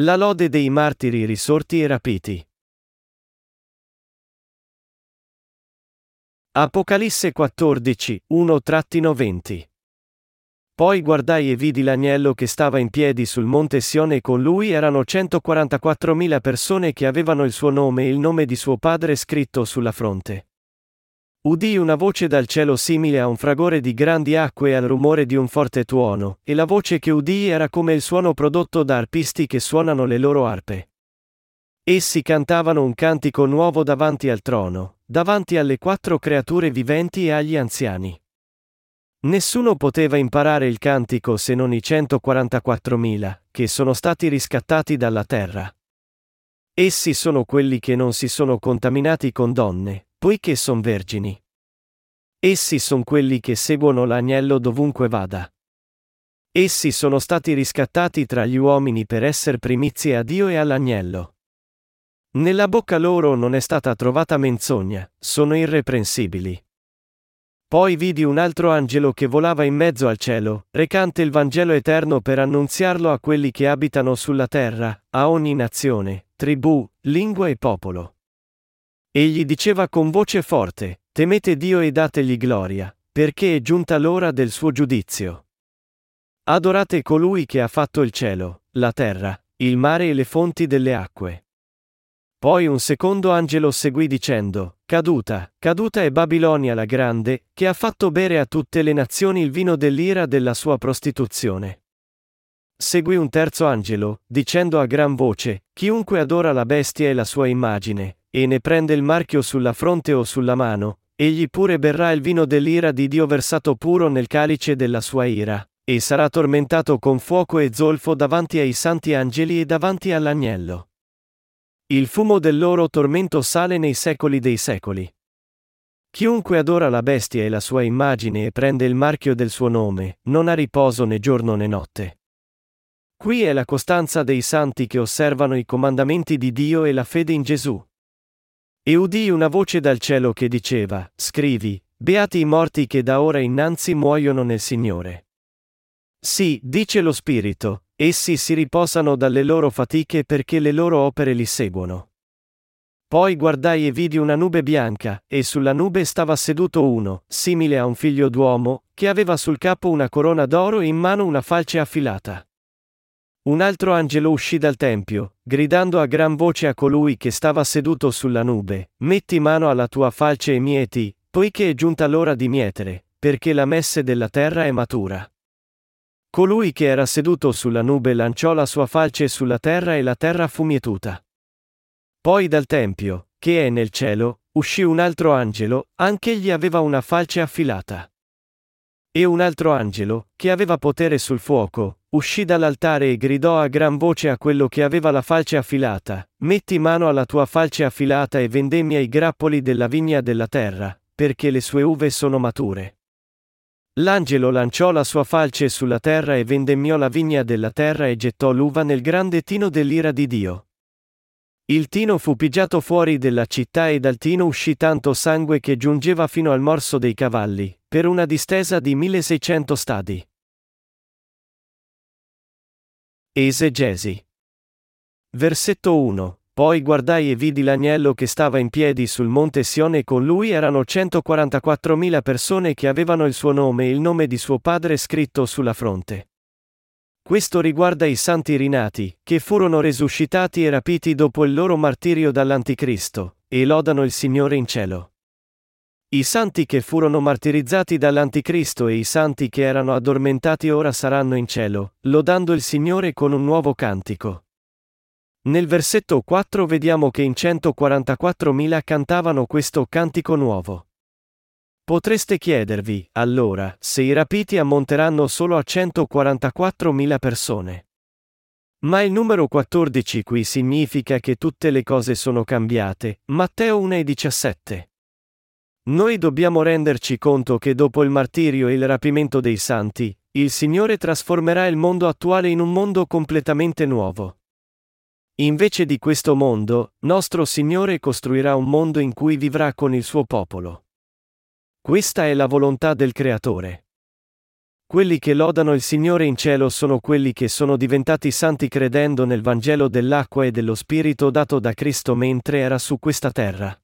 La lode dei martiri risorti e rapiti. Apocalisse 14, 1-20 Poi guardai e vidi l'agnello che stava in piedi sul monte Sione e con lui erano 144.000 persone che avevano il suo nome e il nome di suo padre scritto sulla fronte. Udii una voce dal cielo simile a un fragore di grandi acque e al rumore di un forte tuono, e la voce che udii era come il suono prodotto da arpisti che suonano le loro arpe. Essi cantavano un cantico nuovo davanti al trono, davanti alle quattro creature viventi e agli anziani. Nessuno poteva imparare il cantico se non i 144.000, che sono stati riscattati dalla terra. Essi sono quelli che non si sono contaminati con donne, poiché son vergini. Essi son quelli che seguono l'agnello dovunque vada. Essi sono stati riscattati tra gli uomini per essere primizie a Dio e all'agnello. Nella bocca loro non è stata trovata menzogna, sono irreprensibili. Poi vidi un altro angelo che volava in mezzo al cielo, recante il Vangelo eterno per annunziarlo a quelli che abitano sulla terra, a ogni nazione, tribù, lingua e popolo. Egli diceva con voce forte, Temete Dio e dategli gloria, perché è giunta l'ora del suo giudizio. Adorate colui che ha fatto il cielo, la terra, il mare e le fonti delle acque. Poi un secondo angelo seguì dicendo, Caduta, caduta è Babilonia la grande, che ha fatto bere a tutte le nazioni il vino dell'ira della sua prostituzione. Seguì un terzo angelo, dicendo a gran voce, Chiunque adora la bestia e la sua immagine, e ne prende il marchio sulla fronte o sulla mano, egli pure berrà il vino dell'ira di Dio versato puro nel calice della sua ira, e sarà tormentato con fuoco e zolfo davanti ai santi angeli e davanti all'agnello. Il fumo del loro tormento sale nei secoli dei secoli. Chiunque adora la bestia e la sua immagine e prende il marchio del suo nome, non ha riposo né giorno né notte. Qui è la costanza dei santi che osservano i comandamenti di Dio e la fede in Gesù. E udii una voce dal cielo che diceva, Scrivi, beati i morti che da ora innanzi muoiono nel Signore. Sì, dice lo Spirito, essi si riposano dalle loro fatiche perché le loro opere li seguono. Poi guardai e vidi una nube bianca, e sulla nube stava seduto uno, simile a un figlio d'uomo, che aveva sul capo una corona d'oro e in mano una falce affilata. Un altro angelo uscì dal tempio, gridando a gran voce a colui che stava seduto sulla nube, metti mano alla tua falce e mieti, poiché è giunta l'ora di mietere, perché la messe della terra è matura. Colui che era seduto sulla nube lanciò la sua falce sulla terra e la terra fu mietuta. Poi dal tempio, che è nel cielo, uscì un altro angelo, anch'egli aveva una falce affilata. E un altro angelo, che aveva potere sul fuoco, uscì dall'altare e gridò a gran voce a quello che aveva la falce affilata, metti mano alla tua falce affilata e vendemmia i grappoli della vigna della terra, perché le sue uve sono mature. L'angelo lanciò la sua falce sulla terra e vendemmiò la vigna della terra e gettò l'uva nel grande tino dell'ira di Dio. Il tino fu pigiato fuori della città e dal tino uscì tanto sangue che giungeva fino al morso dei cavalli, per una distesa di 1600 stadi. Esegesi. Versetto 1. Poi guardai e vidi l'agnello che stava in piedi sul monte Sione e con lui erano 144.000 persone che avevano il suo nome e il nome di suo padre scritto sulla fronte. Questo riguarda i santi rinati, che furono resuscitati e rapiti dopo il loro martirio dall'Anticristo, e lodano il Signore in cielo. I santi che furono martirizzati dall'Anticristo e i santi che erano addormentati ora saranno in cielo, lodando il Signore con un nuovo cantico. Nel versetto 4 vediamo che in 144.000 cantavano questo cantico nuovo. Potreste chiedervi, allora, se i rapiti ammonteranno solo a 144.000 persone. Ma il numero 14 qui significa che tutte le cose sono cambiate, Matteo 1,17. Noi dobbiamo renderci conto che dopo il martirio e il rapimento dei santi, il Signore trasformerà il mondo attuale in un mondo completamente nuovo. Invece di questo mondo, nostro Signore costruirà un mondo in cui vivrà con il suo popolo. Questa è la volontà del Creatore. quelli che lodano il Signore in cielo sono quelli che sono diventati santi credendo nel Vangelo dell'acqua e dello Spirito dato da Cristo mentre era su questa terra.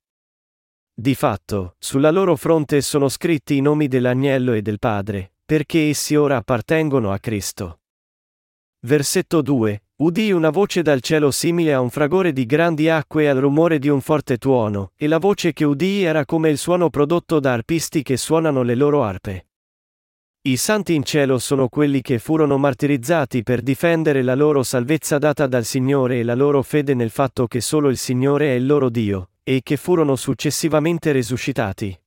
Di fatto, sulla loro fronte sono scritti i nomi dell'agnello e del Padre, perché essi ora appartengono a Cristo. Versetto 2. Udii una voce dal cielo simile a un fragore di grandi acque e al rumore di un forte tuono, e la voce che udii era come il suono prodotto da arpisti che suonano le loro arpe. I santi in cielo sono quelli che furono martirizzati per difendere la loro salvezza data dal Signore e la loro fede nel fatto che solo il Signore è il loro Dio, e che furono successivamente resuscitati.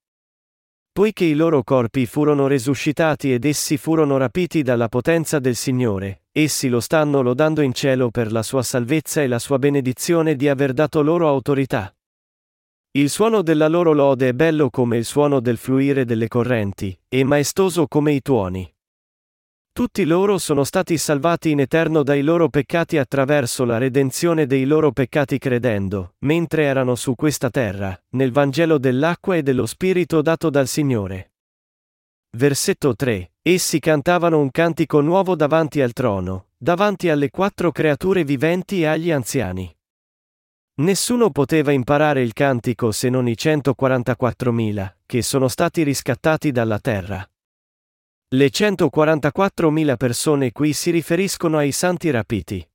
Poiché i loro corpi furono resuscitati ed essi furono rapiti dalla potenza del Signore, essi lo stanno lodando in cielo per la sua salvezza e la sua benedizione di aver dato loro autorità. Il suono della loro lode è bello come il suono del fluire delle correnti, e maestoso come i tuoni. Tutti loro sono stati salvati in eterno dai loro peccati attraverso la redenzione dei loro peccati credendo, mentre erano su questa terra, nel Vangelo dell'acqua e dello Spirito dato dal Signore. Versetto 3. Essi cantavano un cantico nuovo davanti al trono, davanti alle quattro creature viventi e agli anziani. Nessuno poteva imparare il cantico se non i 144.000, che sono stati riscattati dalla terra. Le 144.000 persone qui si riferiscono ai santi rapiti.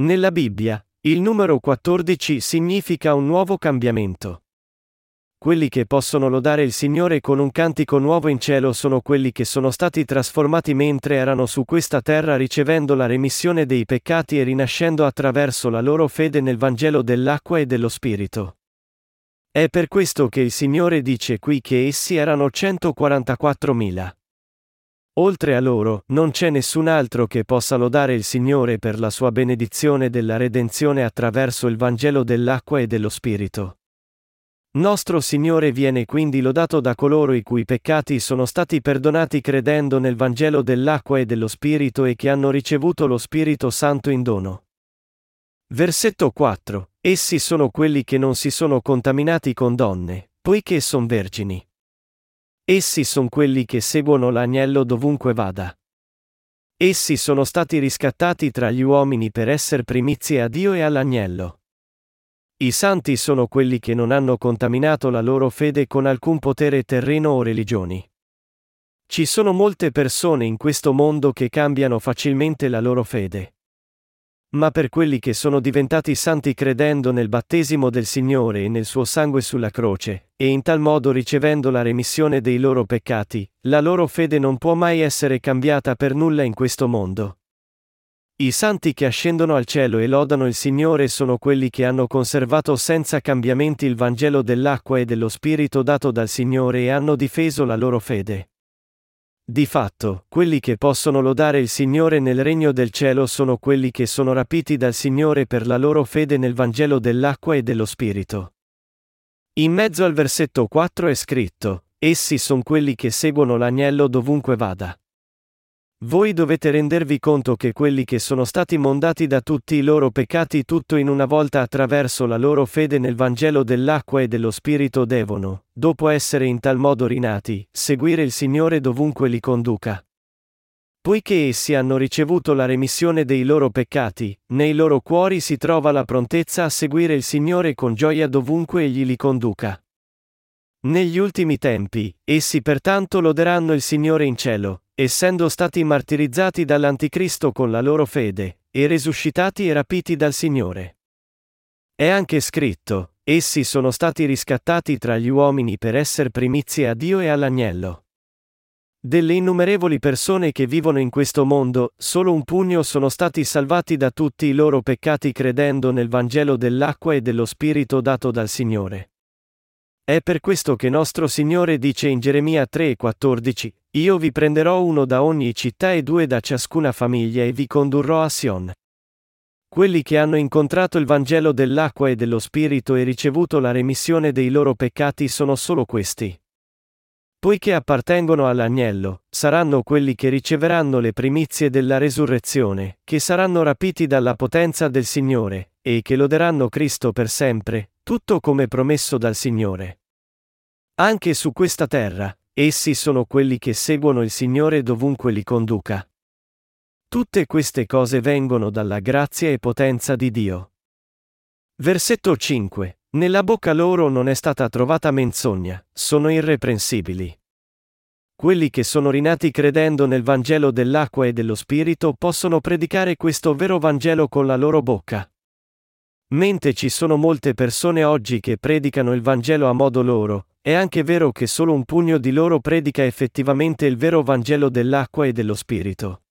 Nella Bibbia, il numero 14 significa un nuovo cambiamento. Quelli che possono lodare il Signore con un cantico nuovo in cielo sono quelli che sono stati trasformati mentre erano su questa terra ricevendo la remissione dei peccati e rinascendo attraverso la loro fede nel Vangelo dell'acqua e dello Spirito. È per questo che il Signore dice qui che essi erano 144.000. Oltre a loro, non c'è nessun altro che possa lodare il Signore per la sua benedizione della redenzione attraverso il Vangelo dell'acqua e dello Spirito. Nostro Signore viene quindi lodato da coloro i cui peccati sono stati perdonati credendo nel Vangelo dell'acqua e dello Spirito e che hanno ricevuto lo Spirito Santo in dono. Versetto 4. Essi sono quelli che non si sono contaminati con donne, poiché son vergini. Essi sono quelli che seguono l'agnello dovunque vada. Essi sono stati riscattati tra gli uomini per essere primizie a Dio e all'agnello. I santi sono quelli che non hanno contaminato la loro fede con alcun potere terreno o religioni. Ci sono molte persone in questo mondo che cambiano facilmente la loro fede. Ma per quelli che sono diventati santi credendo nel battesimo del Signore e nel suo sangue sulla croce, e in tal modo ricevendo la remissione dei loro peccati, la loro fede non può mai essere cambiata per nulla in questo mondo. I santi che ascendono al cielo e lodano il Signore sono quelli che hanno conservato senza cambiamenti il Vangelo dell'acqua e dello Spirito dato dal Signore e hanno difeso la loro fede. Di fatto, quelli che possono lodare il Signore nel regno del cielo sono quelli che sono rapiti dal Signore per la loro fede nel Vangelo dell'acqua e dello Spirito. In mezzo al versetto 4 è scritto, Essi sono quelli che seguono l'agnello dovunque vada. Voi dovete rendervi conto che quelli che sono stati mondati da tutti i loro peccati tutto in una volta attraverso la loro fede nel Vangelo dell'acqua e dello Spirito devono, dopo essere in tal modo rinati, seguire il Signore dovunque li conduca. Poiché essi hanno ricevuto la remissione dei loro peccati, nei loro cuori si trova la prontezza a seguire il Signore con gioia dovunque egli li conduca. Negli ultimi tempi, essi pertanto loderanno il Signore in cielo, essendo stati martirizzati dall'Anticristo con la loro fede, e resuscitati e rapiti dal Signore. È anche scritto, essi sono stati riscattati tra gli uomini per essere primizie a Dio e all'agnello. Delle innumerevoli persone che vivono in questo mondo, solo un pugno sono stati salvati da tutti i loro peccati credendo nel Vangelo dell'acqua e dello Spirito dato dal Signore. È per questo che nostro Signore dice in Geremia 3:14, io vi prenderò uno da ogni città e due da ciascuna famiglia e vi condurrò a Sion. Quelli che hanno incontrato il Vangelo dell'acqua e dello Spirito e ricevuto la remissione dei loro peccati sono solo questi. Poiché appartengono all'agnello, saranno quelli che riceveranno le primizie della resurrezione, che saranno rapiti dalla potenza del Signore, e che loderanno Cristo per sempre, tutto come promesso dal Signore. Anche su questa terra, essi sono quelli che seguono il Signore dovunque li conduca. Tutte queste cose vengono dalla grazia e potenza di Dio. Versetto 5. Nella bocca loro non è stata trovata menzogna, sono irreprensibili. Quelli che sono rinati credendo nel Vangelo dell'acqua e dello Spirito possono predicare questo vero Vangelo con la loro bocca. Mentre ci sono molte persone oggi che predicano il Vangelo a modo loro, è anche vero che solo un pugno di loro predica effettivamente il vero Vangelo dell'acqua e dello Spirito.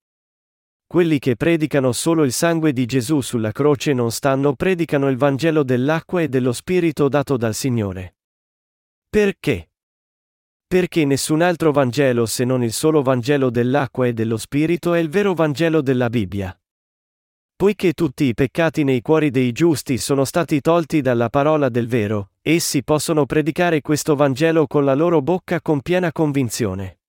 Quelli che predicano solo il sangue di Gesù sulla croce non stanno predicano il Vangelo dell'acqua e dello Spirito dato dal Signore. Perché? Perché nessun altro Vangelo se non il solo Vangelo dell'acqua e dello Spirito è il vero Vangelo della Bibbia. Poiché tutti i peccati nei cuori dei giusti sono stati tolti dalla parola del vero, essi possono predicare questo Vangelo con la loro bocca con piena convinzione.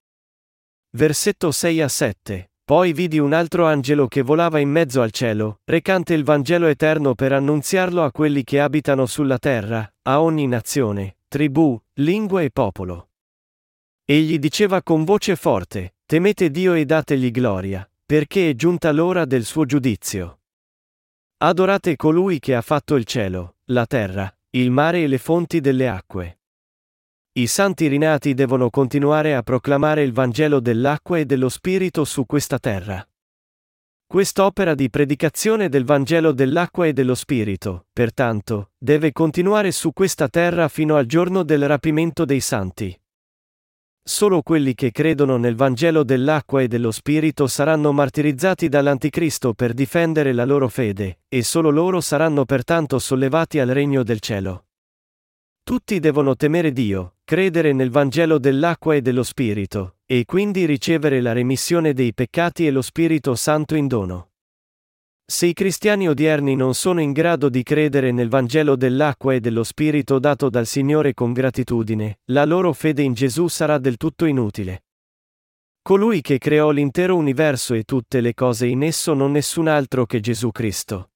Versetto 6 a 7. Poi vidi un altro angelo che volava in mezzo al cielo, recante il Vangelo eterno per annunziarlo a quelli che abitano sulla terra, a ogni nazione, tribù, lingua e popolo. Egli diceva con voce forte, Temete Dio e dategli gloria, perché è giunta l'ora del suo giudizio. Adorate colui che ha fatto il cielo, la terra, il mare e le fonti delle acque. I santi rinati devono continuare a proclamare il Vangelo dell'acqua e dello Spirito su questa terra. Quest'opera di predicazione del Vangelo dell'acqua e dello Spirito, pertanto, deve continuare su questa terra fino al giorno del rapimento dei santi. Solo quelli che credono nel Vangelo dell'acqua e dello Spirito saranno martirizzati dall'Anticristo per difendere la loro fede, e solo loro saranno pertanto sollevati al regno del cielo. Tutti devono temere Dio, credere nel Vangelo dell'acqua e dello Spirito, e quindi ricevere la remissione dei peccati e lo Spirito Santo in dono. Se i cristiani odierni non sono in grado di credere nel Vangelo dell'acqua e dello Spirito dato dal Signore con gratitudine, la loro fede in Gesù sarà del tutto inutile. Colui che creò l'intero universo e tutte le cose in esso non nessun altro che Gesù Cristo.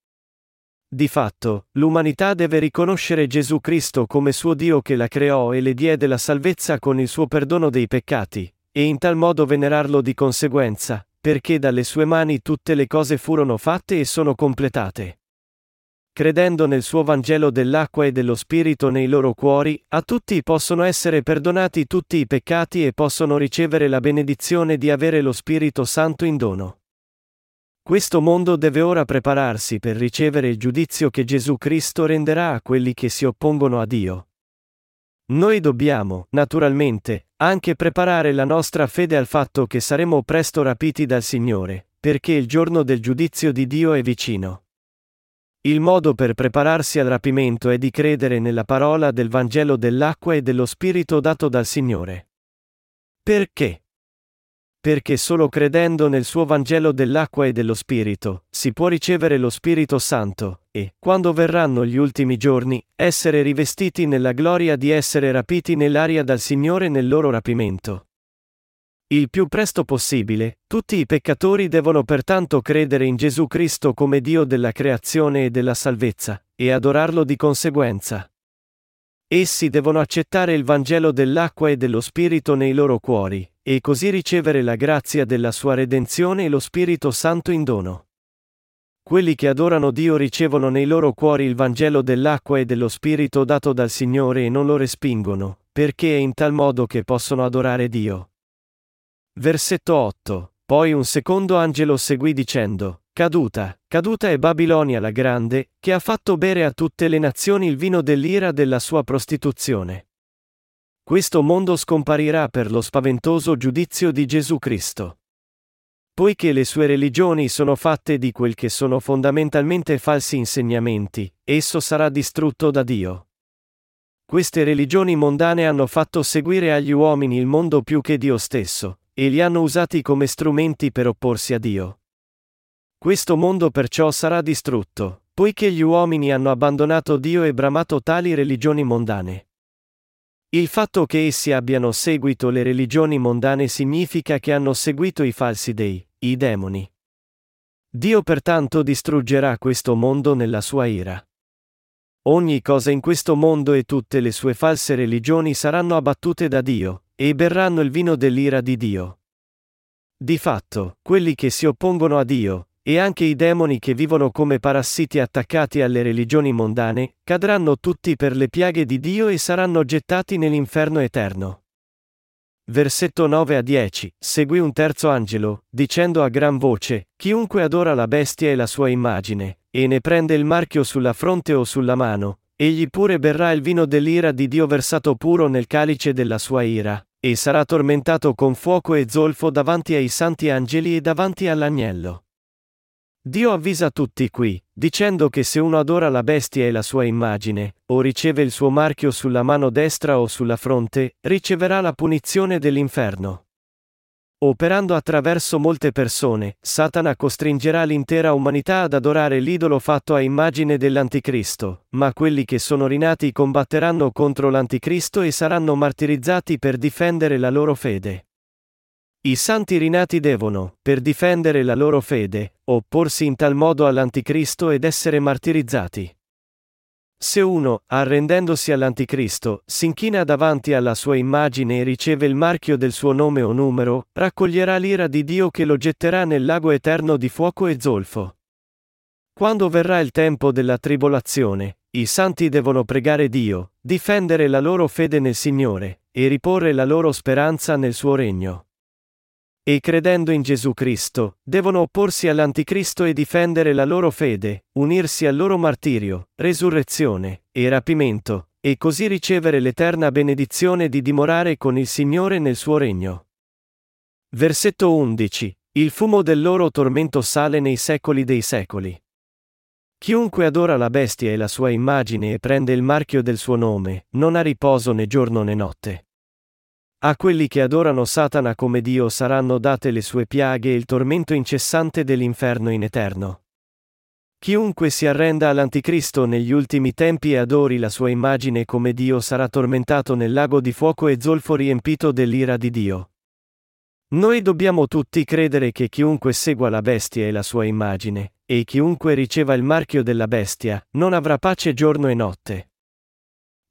Di fatto, l'umanità deve riconoscere Gesù Cristo come suo Dio che la creò e le diede la salvezza con il suo perdono dei peccati, e in tal modo venerarlo di conseguenza, perché dalle sue mani tutte le cose furono fatte e sono completate. Credendo nel suo Vangelo dell'acqua e dello Spirito nei loro cuori, a tutti possono essere perdonati tutti i peccati e possono ricevere la benedizione di avere lo Spirito Santo in dono. Questo mondo deve ora prepararsi per ricevere il giudizio che Gesù Cristo renderà a quelli che si oppongono a Dio. Noi dobbiamo, naturalmente, anche preparare la nostra fede al fatto che saremo presto rapiti dal Signore, perché il giorno del giudizio di Dio è vicino. Il modo per prepararsi al rapimento è di credere nella parola del Vangelo dell'acqua e dello Spirito dato dal Signore. Perché? Perché solo credendo nel suo Vangelo dell'acqua e dello Spirito, si può ricevere lo Spirito Santo, e, quando verranno gli ultimi giorni, essere rivestiti nella gloria di essere rapiti nell'aria dal Signore nel loro rapimento. Il più presto possibile, tutti i peccatori devono pertanto credere in Gesù Cristo come Dio della creazione e della salvezza, e adorarlo di conseguenza. Essi devono accettare il Vangelo dell'acqua e dello Spirito nei loro cuori, e così ricevere la grazia della sua redenzione e lo Spirito Santo in dono. Quelli che adorano Dio ricevono nei loro cuori il Vangelo dell'acqua e dello Spirito dato dal Signore e non lo respingono, perché è in tal modo che possono adorare Dio. Versetto 8. Poi un secondo angelo seguì dicendo, Caduta, caduta è Babilonia la grande, che ha fatto bere a tutte le nazioni il vino dell'ira della sua prostituzione. Questo mondo scomparirà per lo spaventoso giudizio di Gesù Cristo. Poiché le sue religioni sono fatte di quel che sono fondamentalmente falsi insegnamenti, esso sarà distrutto da Dio. Queste religioni mondane hanno fatto seguire agli uomini il mondo più che Dio stesso, e li hanno usati come strumenti per opporsi a Dio. Questo mondo perciò sarà distrutto, poiché gli uomini hanno abbandonato Dio e bramato tali religioni mondane. Il fatto che essi abbiano seguito le religioni mondane significa che hanno seguito i falsi dei, i demoni. Dio pertanto distruggerà questo mondo nella sua ira. Ogni cosa in questo mondo e tutte le sue false religioni saranno abbattute da Dio, e berranno il vino dell'ira di Dio. Di fatto, quelli che si oppongono a Dio, e anche i demoni che vivono come parassiti attaccati alle religioni mondane, cadranno tutti per le piaghe di Dio e saranno gettati nell'inferno eterno. Versetto 9 a 10, seguì un terzo angelo, dicendo a gran voce, Chiunque adora la bestia e la sua immagine, e ne prende il marchio sulla fronte o sulla mano, egli pure berrà il vino dell'ira di Dio versato puro nel calice della sua ira, e sarà tormentato con fuoco e zolfo davanti ai santi angeli e davanti all'agnello. Dio avvisa tutti qui, dicendo che se uno adora la bestia e la sua immagine, o riceve il suo marchio sulla mano destra o sulla fronte, riceverà la punizione dell'inferno. Operando attraverso molte persone, Satana costringerà l'intera umanità ad adorare l'idolo fatto a immagine dell'Anticristo, ma quelli che sono rinati combatteranno contro l'Anticristo e saranno martirizzati per difendere la loro fede. I santi rinati devono, per difendere la loro fede, opporsi in tal modo all'Anticristo ed essere martirizzati. Se uno, arrendendosi all'Anticristo, si inchina davanti alla sua immagine e riceve il marchio del suo nome o numero, raccoglierà l'ira di Dio che lo getterà nel lago eterno di fuoco e zolfo. Quando verrà il tempo della tribolazione, i santi devono pregare Dio, difendere la loro fede nel Signore, e riporre la loro speranza nel suo regno. E credendo in Gesù Cristo, devono opporsi all'Anticristo e difendere la loro fede, unirsi al loro martirio, resurrezione e rapimento, e così ricevere l'eterna benedizione di dimorare con il Signore nel suo regno. Versetto 11. Il fumo del loro tormento sale nei secoli dei secoli. Chiunque adora la bestia e la sua immagine e prende il marchio del suo nome, non ha riposo né giorno né notte. A quelli che adorano Satana come Dio saranno date le sue piaghe e il tormento incessante dell'inferno in eterno. Chiunque si arrenda all'Anticristo negli ultimi tempi e adori la sua immagine come Dio sarà tormentato nel lago di fuoco e zolfo riempito dell'ira di Dio. Noi dobbiamo tutti credere che chiunque segua la bestia e la sua immagine, e chiunque riceva il marchio della bestia, non avrà pace giorno e notte.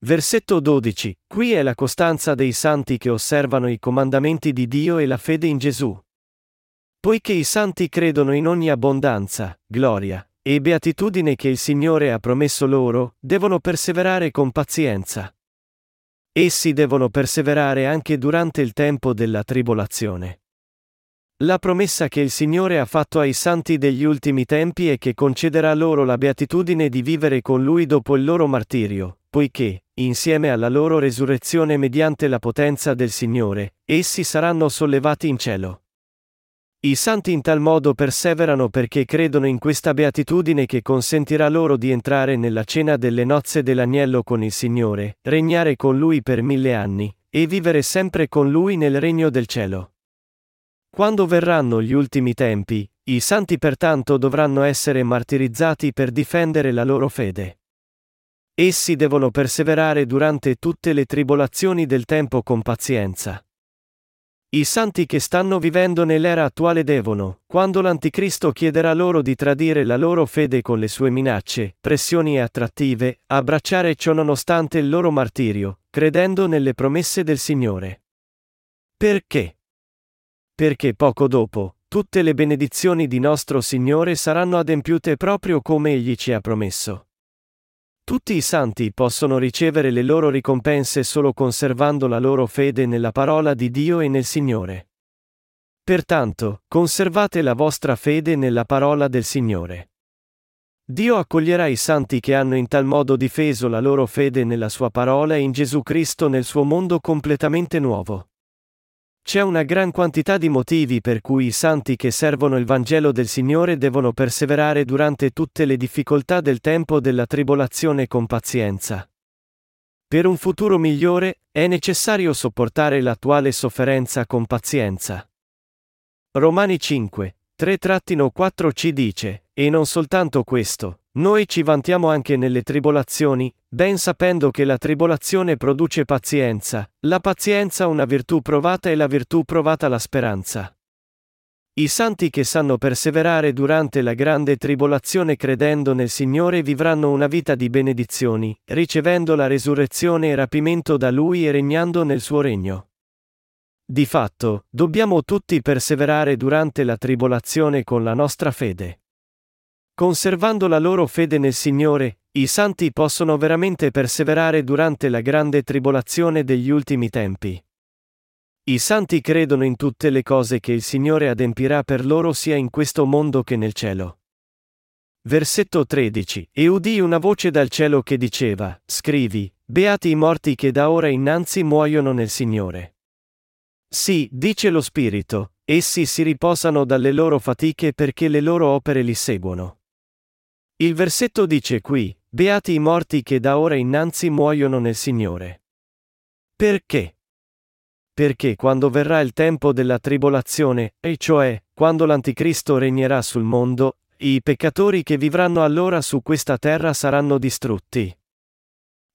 Versetto 12. Qui è la costanza dei santi che osservano i comandamenti di Dio e la fede in Gesù. Poiché i santi credono in ogni abbondanza, gloria e beatitudine che il Signore ha promesso loro, devono perseverare con pazienza. Essi devono perseverare anche durante il tempo della tribolazione. La promessa che il Signore ha fatto ai santi degli ultimi tempi è che concederà loro la beatitudine di vivere con Lui dopo il loro martirio, poiché, insieme alla loro resurrezione mediante la potenza del Signore, essi saranno sollevati in cielo. I santi in tal modo perseverano perché credono in questa beatitudine che consentirà loro di entrare nella cena delle nozze dell'agnello con il Signore, regnare con Lui per mille anni, e vivere sempre con Lui nel regno del cielo. Quando verranno gli ultimi tempi, i santi pertanto dovranno essere martirizzati per difendere la loro fede. Essi devono perseverare durante tutte le tribolazioni del tempo con pazienza. I santi che stanno vivendo nell'era attuale devono, quando l'Anticristo chiederà loro di tradire la loro fede con le sue minacce, pressioni e attrattive, abbracciare ciò nonostante il loro martirio, credendo nelle promesse del Signore. Perché? Perché poco dopo, tutte le benedizioni di nostro Signore saranno adempiute proprio come Egli ci ha promesso. Tutti i santi possono ricevere le loro ricompense solo conservando la loro fede nella parola di Dio e nel Signore. Pertanto, conservate la vostra fede nella parola del Signore. Dio accoglierà i santi che hanno in tal modo difeso la loro fede nella sua parola e in Gesù Cristo nel suo mondo completamente nuovo. C'è una gran quantità di motivi per cui i santi che servono il Vangelo del Signore devono perseverare durante tutte le difficoltà del tempo della tribolazione con pazienza. Per un futuro migliore, è necessario sopportare l'attuale sofferenza con pazienza. Romani 5, 3-4 ci dice, e non soltanto questo, noi ci vantiamo anche nelle tribolazioni, ben sapendo che la tribolazione produce pazienza, la pazienza una virtù provata e la virtù provata la speranza. I santi che sanno perseverare durante la grande tribolazione credendo nel Signore vivranno una vita di benedizioni, ricevendo la resurrezione e rapimento da Lui e regnando nel suo regno. di fatto, dobbiamo tutti perseverare durante la tribolazione con la nostra fede. Conservando la loro fede nel Signore, i santi possono veramente perseverare durante la grande tribolazione degli ultimi tempi. I santi credono in tutte le cose che il Signore adempirà per loro sia in questo mondo che nel cielo. Versetto 13. E udì una voce dal cielo che diceva, Scrivi, beati i morti che da ora innanzi muoiono nel Signore. Sì, dice lo Spirito, essi si riposano dalle loro fatiche perché le loro opere li seguono. Il versetto dice qui, beati i morti che da ora innanzi muoiono nel Signore. Perché? Perché quando verrà il tempo della tribolazione, e cioè, quando l'Anticristo regnerà sul mondo, i peccatori che vivranno allora su questa terra saranno distrutti.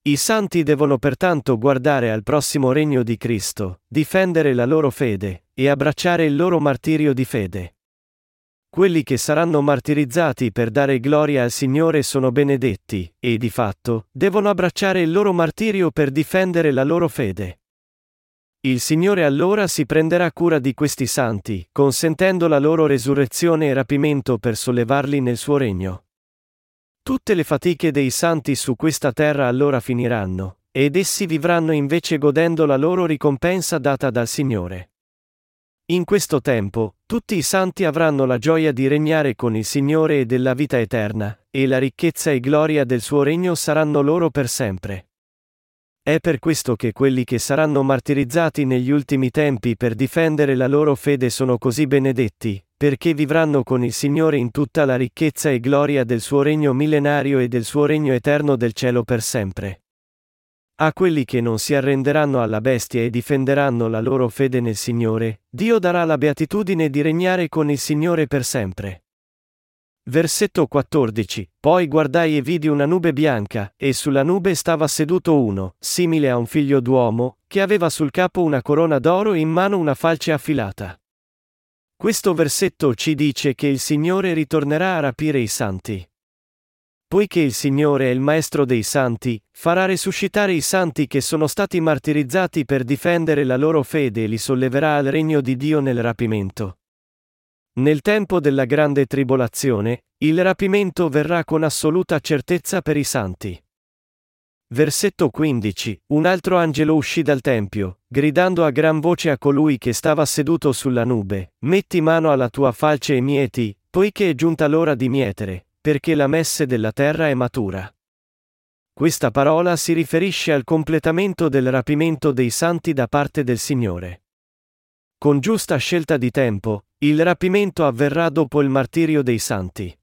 I santi devono pertanto guardare al prossimo regno di Cristo, difendere la loro fede, e abbracciare il loro martirio di fede. Quelli che saranno martirizzati per dare gloria al Signore sono benedetti, e di fatto, devono abbracciare il loro martirio per difendere la loro fede. Il Signore allora si prenderà cura di questi santi, consentendo la loro resurrezione e rapimento per sollevarli nel suo regno. Tutte le fatiche dei santi su questa terra allora finiranno, ed essi vivranno invece godendo la loro ricompensa data dal Signore. In questo tempo, tutti i santi avranno la gioia di regnare con il Signore e della vita eterna, e la ricchezza e gloria del suo regno saranno loro per sempre. È per questo che quelli che saranno martirizzati negli ultimi tempi per difendere la loro fede sono così benedetti, perché vivranno con il Signore in tutta la ricchezza e gloria del suo regno millenario e del suo regno eterno del cielo per sempre. A quelli che non si arrenderanno alla bestia e difenderanno la loro fede nel Signore, Dio darà la beatitudine di regnare con il Signore per sempre. Versetto 14. Poi guardai e vidi una nube bianca, e sulla nube stava seduto uno, simile a un figlio d'uomo, che aveva sul capo una corona d'oro e in mano una falce affilata. Questo versetto ci dice che il Signore ritornerà a rapire i santi. Poiché il Signore è il Maestro dei santi, farà risuscitare i santi che sono stati martirizzati per difendere la loro fede e li solleverà al regno di Dio nel rapimento. Nel tempo della grande tribolazione, il rapimento verrà con assoluta certezza per i santi. Versetto 15. Un altro angelo uscì dal tempio, gridando a gran voce a colui che stava seduto sulla nube, metti mano alla tua falce e mieti, poiché è giunta l'ora di mietere, perché la messe della terra è matura. Questa parola si riferisce al completamento del rapimento dei santi da parte del Signore. Con giusta scelta di tempo, il rapimento avverrà dopo il martirio dei santi.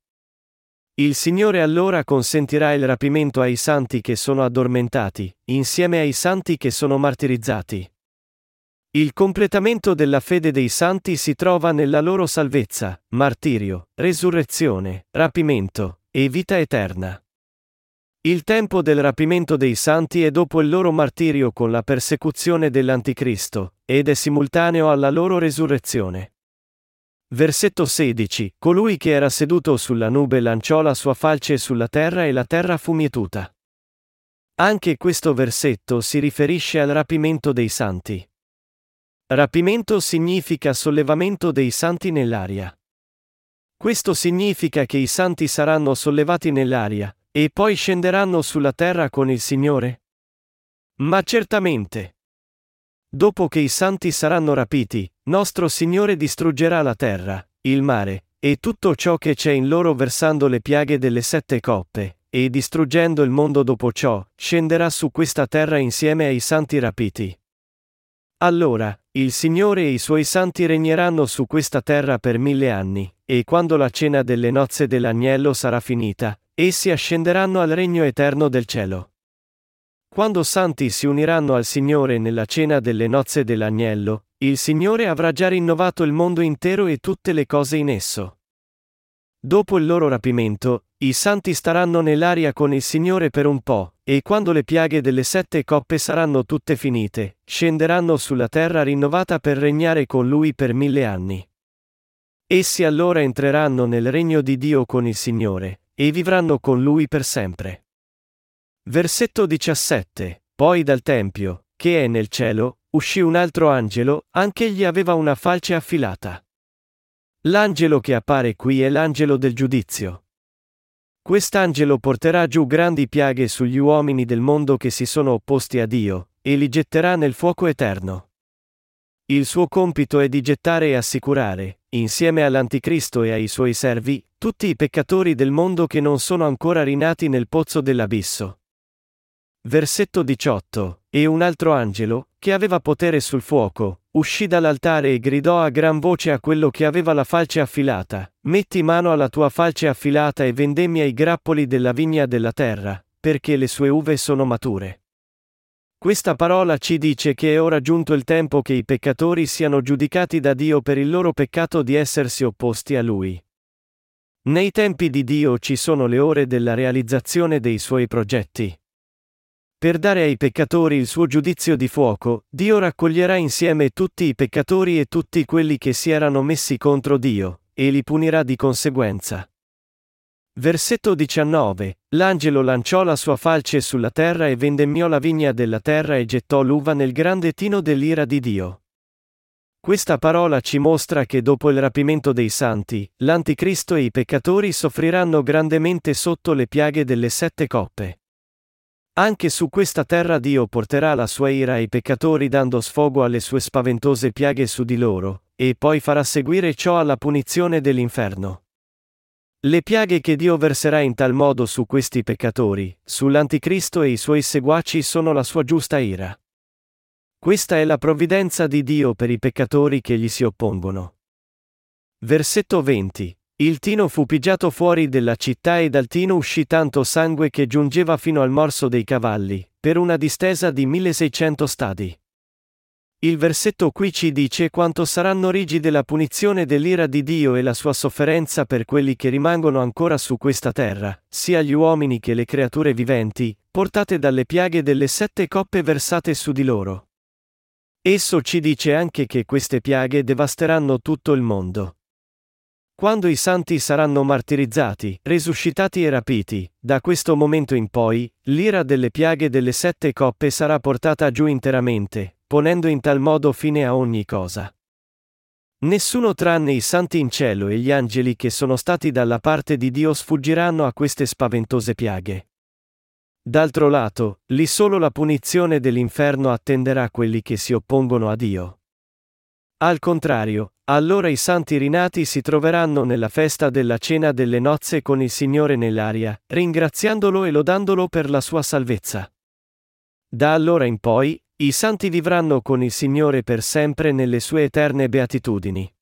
Il Signore allora consentirà il rapimento ai santi che sono addormentati, insieme ai santi che sono martirizzati. Il completamento della fede dei santi si trova nella loro salvezza, martirio, resurrezione, rapimento e vita eterna. Il tempo del rapimento dei santi è dopo il loro martirio con la persecuzione dell'Anticristo, ed è simultaneo alla loro resurrezione. Versetto 16. Colui che era seduto sulla nube lanciò la sua falce sulla terra e la terra fu mietuta. Anche questo versetto si riferisce al rapimento dei santi. Rapimento significa sollevamento dei santi nell'aria. Questo significa che i santi saranno sollevati nell'aria, e poi scenderanno sulla terra con il Signore? Ma certamente. Dopo che i santi saranno rapiti, nostro Signore distruggerà la terra, il mare, e tutto ciò che c'è in loro versando le piaghe delle sette coppe, e distruggendo il mondo dopo ciò, scenderà su questa terra insieme ai santi rapiti. Allora, il Signore e i suoi santi regneranno su questa terra per mille anni, e quando la cena delle nozze dell'agnello sarà finita, essi ascenderanno al regno eterno del cielo. Quando santi si uniranno al Signore nella cena delle nozze dell'agnello, il Signore avrà già rinnovato il mondo intero e tutte le cose in esso. Dopo il loro rapimento, i santi staranno nell'aria con il Signore per un po', e quando le piaghe delle sette coppe saranno tutte finite, scenderanno sulla terra rinnovata per regnare con Lui per mille anni. Essi allora entreranno nel regno di Dio con il Signore, e vivranno con Lui per sempre. Versetto 17. Poi dal Tempio, che è nel cielo, uscì un altro angelo, anch'egli aveva una falce affilata. L'angelo che appare qui è l'angelo del giudizio. Quest'angelo porterà giù grandi piaghe sugli uomini del mondo che si sono opposti a Dio, e li getterà nel fuoco eterno. Il suo compito è di gettare e assicurare, insieme all'Anticristo e ai suoi servi, tutti i peccatori del mondo che non sono ancora rinati nel pozzo dell'abisso. Versetto 18. E un altro angelo, che aveva potere sul fuoco, uscì dall'altare e gridò a gran voce a quello che aveva la falce affilata, metti mano alla tua falce affilata e vendemmia i grappoli della vigna della terra, perché le sue uve sono mature. Questa parola ci dice che è ora giunto il tempo che i peccatori siano giudicati da Dio per il loro peccato di essersi opposti a Lui. Nei tempi di Dio ci sono le ore della realizzazione dei suoi progetti. Per dare ai peccatori il suo giudizio di fuoco, Dio raccoglierà insieme tutti i peccatori e tutti quelli che si erano messi contro Dio, e li punirà di conseguenza. Versetto 19. L'angelo lanciò la sua falce sulla terra e vendemmiò la vigna della terra e gettò l'uva nel grande tino dell'ira di Dio. Questa parola ci mostra che dopo il rapimento dei santi, l'anticristo e i peccatori soffriranno grandemente sotto le piaghe delle sette coppe. Anche su questa terra Dio porterà la sua ira ai peccatori dando sfogo alle sue spaventose piaghe su di loro, e poi farà seguire ciò alla punizione dell'inferno. Le piaghe che Dio verserà in tal modo su questi peccatori, sull'Anticristo e i suoi seguaci sono la sua giusta ira. Questa è la provvidenza di Dio per i peccatori che gli si oppongono. Versetto 20. Il tino fu pigiato fuori della città e dal tino uscì tanto sangue che giungeva fino al morso dei cavalli, per una distesa di 1600 stadi. Il versetto qui ci dice quanto saranno rigide la punizione dell'ira di Dio e la sua sofferenza per quelli che rimangono ancora su questa terra, sia gli uomini che le creature viventi, portate dalle piaghe delle sette coppe versate su di loro. Esso ci dice anche che queste piaghe devasteranno tutto il mondo. Quando i santi saranno martirizzati, resuscitati e rapiti, da questo momento in poi, l'ira delle piaghe delle sette coppe sarà portata giù interamente, ponendo in tal modo fine a ogni cosa. Nessuno tranne i santi in cielo e gli angeli che sono stati dalla parte di Dio sfuggiranno a queste spaventose piaghe. D'altro lato, lì solo la punizione dell'inferno attenderà quelli che si oppongono a Dio. Al contrario, allora i santi rinati si troveranno nella festa della cena delle nozze con il Signore nell'aria, ringraziandolo e lodandolo per la sua salvezza. Da allora in poi, i santi vivranno con il Signore per sempre nelle sue eterne beatitudini.